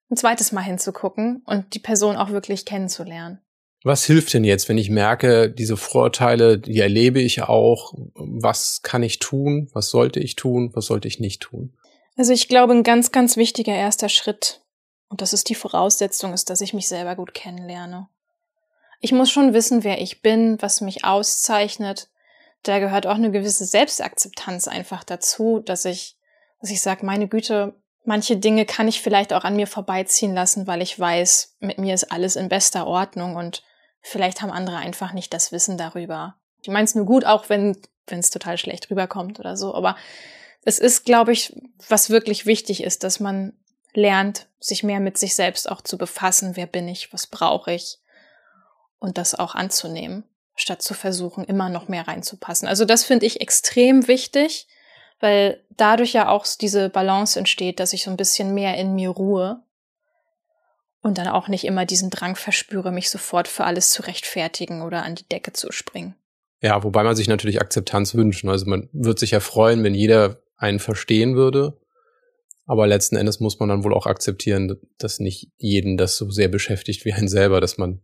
ein zweites Mal hinzugucken und die Person auch wirklich kennenzulernen. Was hilft denn jetzt, wenn ich merke, diese Vorurteile, die erlebe ich auch? Was kann ich tun? Was sollte ich tun? Was sollte ich nicht tun? Also ich glaube, ein ganz, ganz wichtiger erster Schritt und das ist die Voraussetzung, ist, dass ich mich selber gut kennenlerne. Ich muss schon wissen, wer ich bin, was mich auszeichnet. Da gehört auch eine gewisse Selbstakzeptanz einfach dazu, dass ich, dass ich sage, meine Güte, manche Dinge kann ich vielleicht auch an mir vorbeiziehen lassen, weil ich weiß, mit mir ist alles in bester Ordnung und vielleicht haben andere einfach nicht das Wissen darüber. Ich meine es nur gut, auch wenn es total schlecht rüberkommt oder so. Aber es ist, glaube ich, was wirklich wichtig ist, dass man lernt, sich mehr mit sich selbst auch zu befassen, wer bin ich, was brauche ich und das auch anzunehmen, statt zu versuchen, immer noch mehr reinzupassen. Also das finde ich extrem wichtig, weil dadurch ja auch diese Balance entsteht, dass ich so ein bisschen mehr in mir ruhe und dann auch nicht immer diesen Drang verspüre, mich sofort für alles zu rechtfertigen oder an die Decke zu springen. Ja, wobei man sich natürlich Akzeptanz wünscht. Also man wird sich ja freuen, wenn jeder einen verstehen würde aber letzten Endes muss man dann wohl auch akzeptieren, dass nicht jeden das so sehr beschäftigt wie einen selber, dass man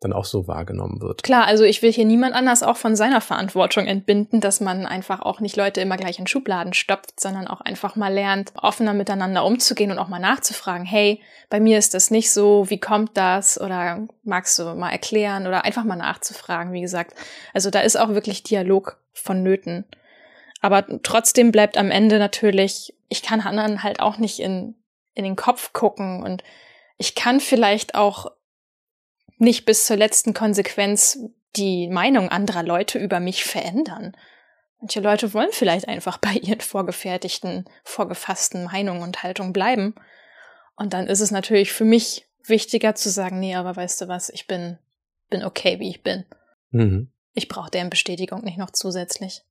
dann auch so wahrgenommen wird. Klar, also ich will hier niemand anders auch von seiner Verantwortung entbinden, dass man einfach auch nicht Leute immer gleich in Schubladen stopft, sondern auch einfach mal lernt, offener miteinander umzugehen und auch mal nachzufragen, hey, bei mir ist das nicht so, wie kommt das? Oder magst du mal erklären oder einfach mal nachzufragen, wie gesagt. Also da ist auch wirklich Dialog vonnöten. Aber trotzdem bleibt am Ende natürlich, ich kann anderen halt auch nicht in, in den Kopf gucken und ich kann vielleicht auch nicht bis zur letzten Konsequenz die Meinung anderer Leute über mich verändern. Manche Leute wollen vielleicht einfach bei ihren vorgefertigten, vorgefassten Meinungen und Haltungen bleiben. Und dann ist es natürlich für mich wichtiger zu sagen, nee, aber weißt du was, ich bin, bin okay, wie ich bin. Mhm. Ich brauche deren Bestätigung nicht noch zusätzlich.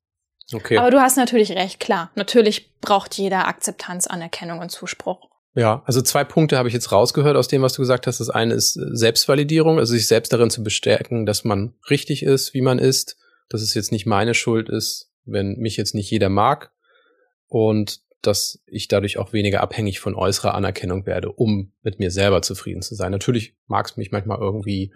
Okay. Aber du hast natürlich recht, klar. Natürlich braucht jeder Akzeptanz, Anerkennung und Zuspruch. Ja, also zwei Punkte habe ich jetzt rausgehört aus dem, was du gesagt hast. Das eine ist Selbstvalidierung, also sich selbst darin zu bestärken, dass man richtig ist, wie man ist, dass es jetzt nicht meine Schuld ist, wenn mich jetzt nicht jeder mag und dass ich dadurch auch weniger abhängig von äußerer Anerkennung werde, um mit mir selber zufrieden zu sein. Natürlich mag es mich manchmal irgendwie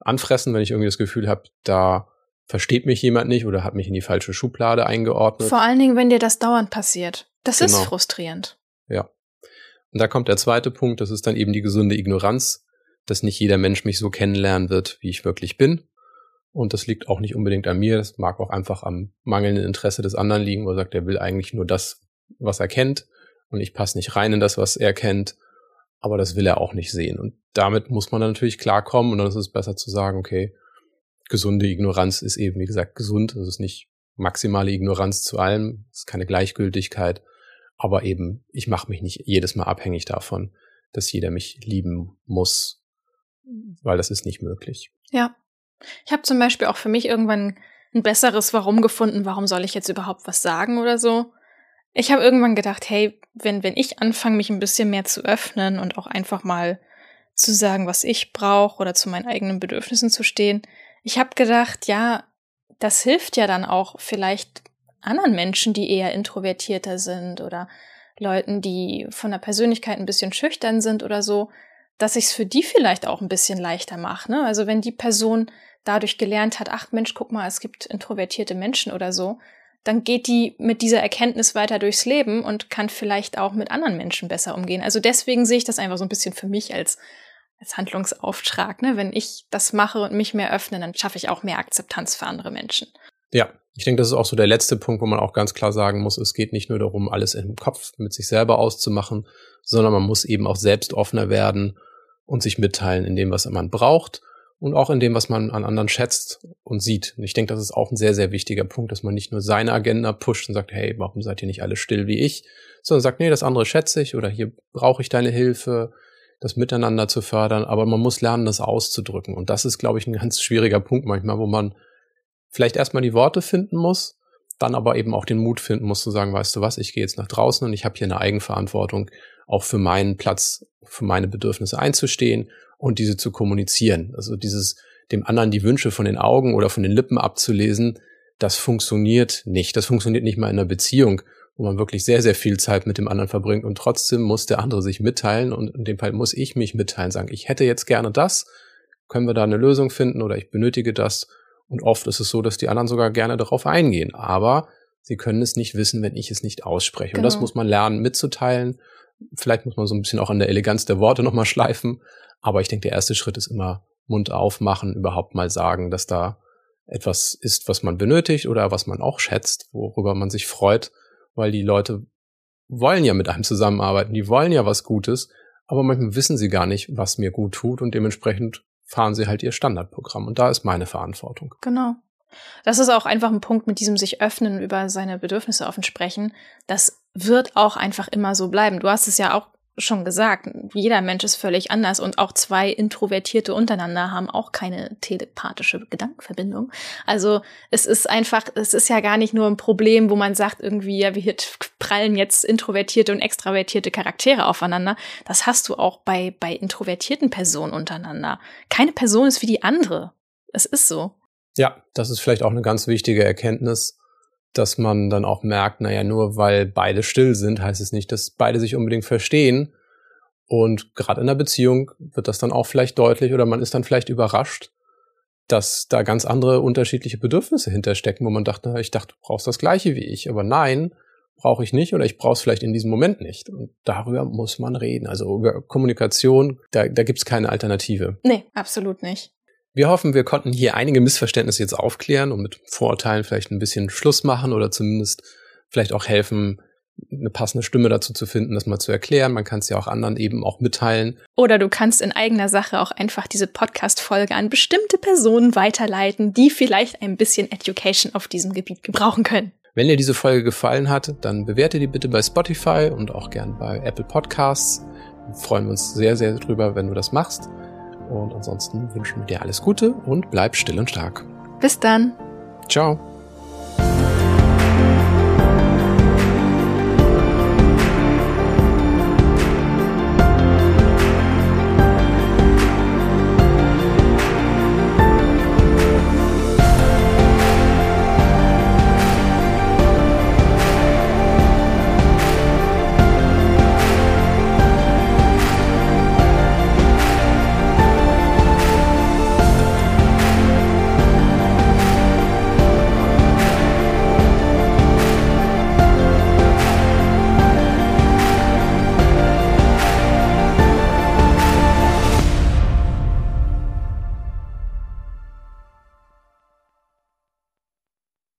anfressen, wenn ich irgendwie das Gefühl habe, da versteht mich jemand nicht oder hat mich in die falsche Schublade eingeordnet. Vor allen Dingen, wenn dir das dauernd passiert. Das genau. ist frustrierend. Ja. Und da kommt der zweite Punkt, das ist dann eben die gesunde Ignoranz, dass nicht jeder Mensch mich so kennenlernen wird, wie ich wirklich bin. Und das liegt auch nicht unbedingt an mir, das mag auch einfach am mangelnden Interesse des anderen liegen, wo er sagt, er will eigentlich nur das, was er kennt und ich passe nicht rein in das, was er kennt, aber das will er auch nicht sehen. Und damit muss man dann natürlich klarkommen und dann ist es besser zu sagen, okay, gesunde Ignoranz ist eben, wie gesagt, gesund. Es ist nicht maximale Ignoranz zu allem, es ist keine Gleichgültigkeit, aber eben, ich mache mich nicht jedes Mal abhängig davon, dass jeder mich lieben muss, weil das ist nicht möglich. Ja. Ich habe zum Beispiel auch für mich irgendwann ein besseres Warum gefunden, warum soll ich jetzt überhaupt was sagen oder so. Ich habe irgendwann gedacht, hey, wenn, wenn ich anfange, mich ein bisschen mehr zu öffnen und auch einfach mal zu sagen, was ich brauche oder zu meinen eigenen Bedürfnissen zu stehen, ich habe gedacht, ja, das hilft ja dann auch vielleicht anderen Menschen, die eher introvertierter sind oder Leuten, die von der Persönlichkeit ein bisschen schüchtern sind oder so, dass ich es für die vielleicht auch ein bisschen leichter mache. Ne? Also wenn die Person dadurch gelernt hat, ach Mensch, guck mal, es gibt introvertierte Menschen oder so, dann geht die mit dieser Erkenntnis weiter durchs Leben und kann vielleicht auch mit anderen Menschen besser umgehen. Also deswegen sehe ich das einfach so ein bisschen für mich als als Handlungsauftrag. Ne? Wenn ich das mache und mich mehr öffne, dann schaffe ich auch mehr Akzeptanz für andere Menschen. Ja, ich denke, das ist auch so der letzte Punkt, wo man auch ganz klar sagen muss, es geht nicht nur darum, alles im Kopf mit sich selber auszumachen, sondern man muss eben auch selbst offener werden und sich mitteilen in dem, was man braucht und auch in dem, was man an anderen schätzt und sieht. Und ich denke, das ist auch ein sehr, sehr wichtiger Punkt, dass man nicht nur seine Agenda pusht und sagt, hey, warum seid ihr nicht alle still wie ich, sondern sagt, nee, das andere schätze ich oder hier brauche ich deine Hilfe, das Miteinander zu fördern, aber man muss lernen, das auszudrücken. Und das ist, glaube ich, ein ganz schwieriger Punkt manchmal, wo man vielleicht erstmal die Worte finden muss, dann aber eben auch den Mut finden muss zu sagen, weißt du was, ich gehe jetzt nach draußen und ich habe hier eine Eigenverantwortung, auch für meinen Platz, für meine Bedürfnisse einzustehen und diese zu kommunizieren. Also dieses dem anderen die Wünsche von den Augen oder von den Lippen abzulesen, das funktioniert nicht. Das funktioniert nicht mal in einer Beziehung wo man wirklich sehr, sehr viel Zeit mit dem anderen verbringt und trotzdem muss der andere sich mitteilen und in dem Fall muss ich mich mitteilen, sagen, ich hätte jetzt gerne das, können wir da eine Lösung finden oder ich benötige das und oft ist es so, dass die anderen sogar gerne darauf eingehen, aber sie können es nicht wissen, wenn ich es nicht ausspreche genau. und das genau. muss man lernen mitzuteilen. Vielleicht muss man so ein bisschen auch an der Eleganz der Worte nochmal schleifen, aber ich denke, der erste Schritt ist immer Mund aufmachen, überhaupt mal sagen, dass da etwas ist, was man benötigt oder was man auch schätzt, worüber man sich freut weil die Leute wollen ja mit einem zusammenarbeiten, die wollen ja was Gutes, aber manchmal wissen sie gar nicht, was mir gut tut und dementsprechend fahren sie halt ihr Standardprogramm und da ist meine Verantwortung. Genau. Das ist auch einfach ein Punkt mit diesem sich öffnen über seine Bedürfnisse offen sprechen. Das wird auch einfach immer so bleiben. Du hast es ja auch schon gesagt, jeder Mensch ist völlig anders und auch zwei Introvertierte untereinander haben auch keine telepathische Gedankenverbindung. Also es ist einfach, es ist ja gar nicht nur ein Problem, wo man sagt irgendwie, ja, wir prallen jetzt introvertierte und extravertierte Charaktere aufeinander. Das hast du auch bei, bei introvertierten Personen untereinander. Keine Person ist wie die andere. Es ist so. Ja, das ist vielleicht auch eine ganz wichtige Erkenntnis dass man dann auch merkt, naja, nur weil beide still sind, heißt es nicht, dass beide sich unbedingt verstehen. Und gerade in der Beziehung wird das dann auch vielleicht deutlich oder man ist dann vielleicht überrascht, dass da ganz andere unterschiedliche Bedürfnisse hinterstecken, wo man dachte, na, ich dachte, du brauchst das gleiche wie ich, aber nein, brauche ich nicht oder ich brauche es vielleicht in diesem Moment nicht. Und darüber muss man reden. Also über Kommunikation, da, da gibt es keine Alternative. Nee, absolut nicht. Wir hoffen, wir konnten hier einige Missverständnisse jetzt aufklären und mit Vorurteilen vielleicht ein bisschen Schluss machen oder zumindest vielleicht auch helfen, eine passende Stimme dazu zu finden, das mal zu erklären. Man kann es ja auch anderen eben auch mitteilen. Oder du kannst in eigener Sache auch einfach diese Podcast-Folge an bestimmte Personen weiterleiten, die vielleicht ein bisschen Education auf diesem Gebiet gebrauchen können. Wenn dir diese Folge gefallen hat, dann bewerte die bitte bei Spotify und auch gern bei Apple Podcasts. Wir freuen uns sehr, sehr drüber, wenn du das machst. Und ansonsten wünschen wir dir alles Gute und bleib still und stark. Bis dann. Ciao.